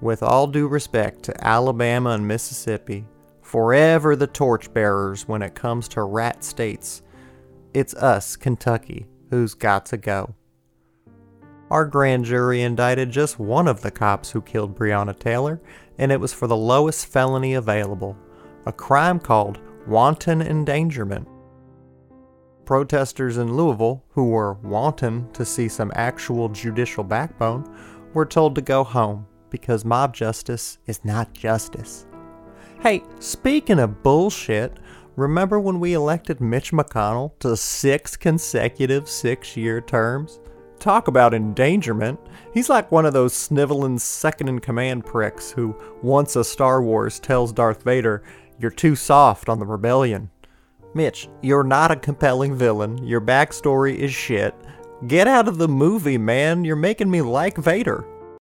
With all due respect to Alabama and Mississippi, forever the torchbearers when it comes to rat states, it's us, Kentucky, who's got to go. Our grand jury indicted just one of the cops who killed Breonna Taylor, and it was for the lowest felony available a crime called wanton endangerment. Protesters in Louisville, who were wanting to see some actual judicial backbone, were told to go home because mob justice is not justice. Hey, speaking of bullshit, remember when we elected Mitch McConnell to six consecutive six year terms? Talk about endangerment. He's like one of those sniveling second in command pricks who, once a Star Wars, tells Darth Vader, You're too soft on the rebellion. Mitch, you're not a compelling villain. Your backstory is shit. Get out of the movie, man. You're making me like Vader.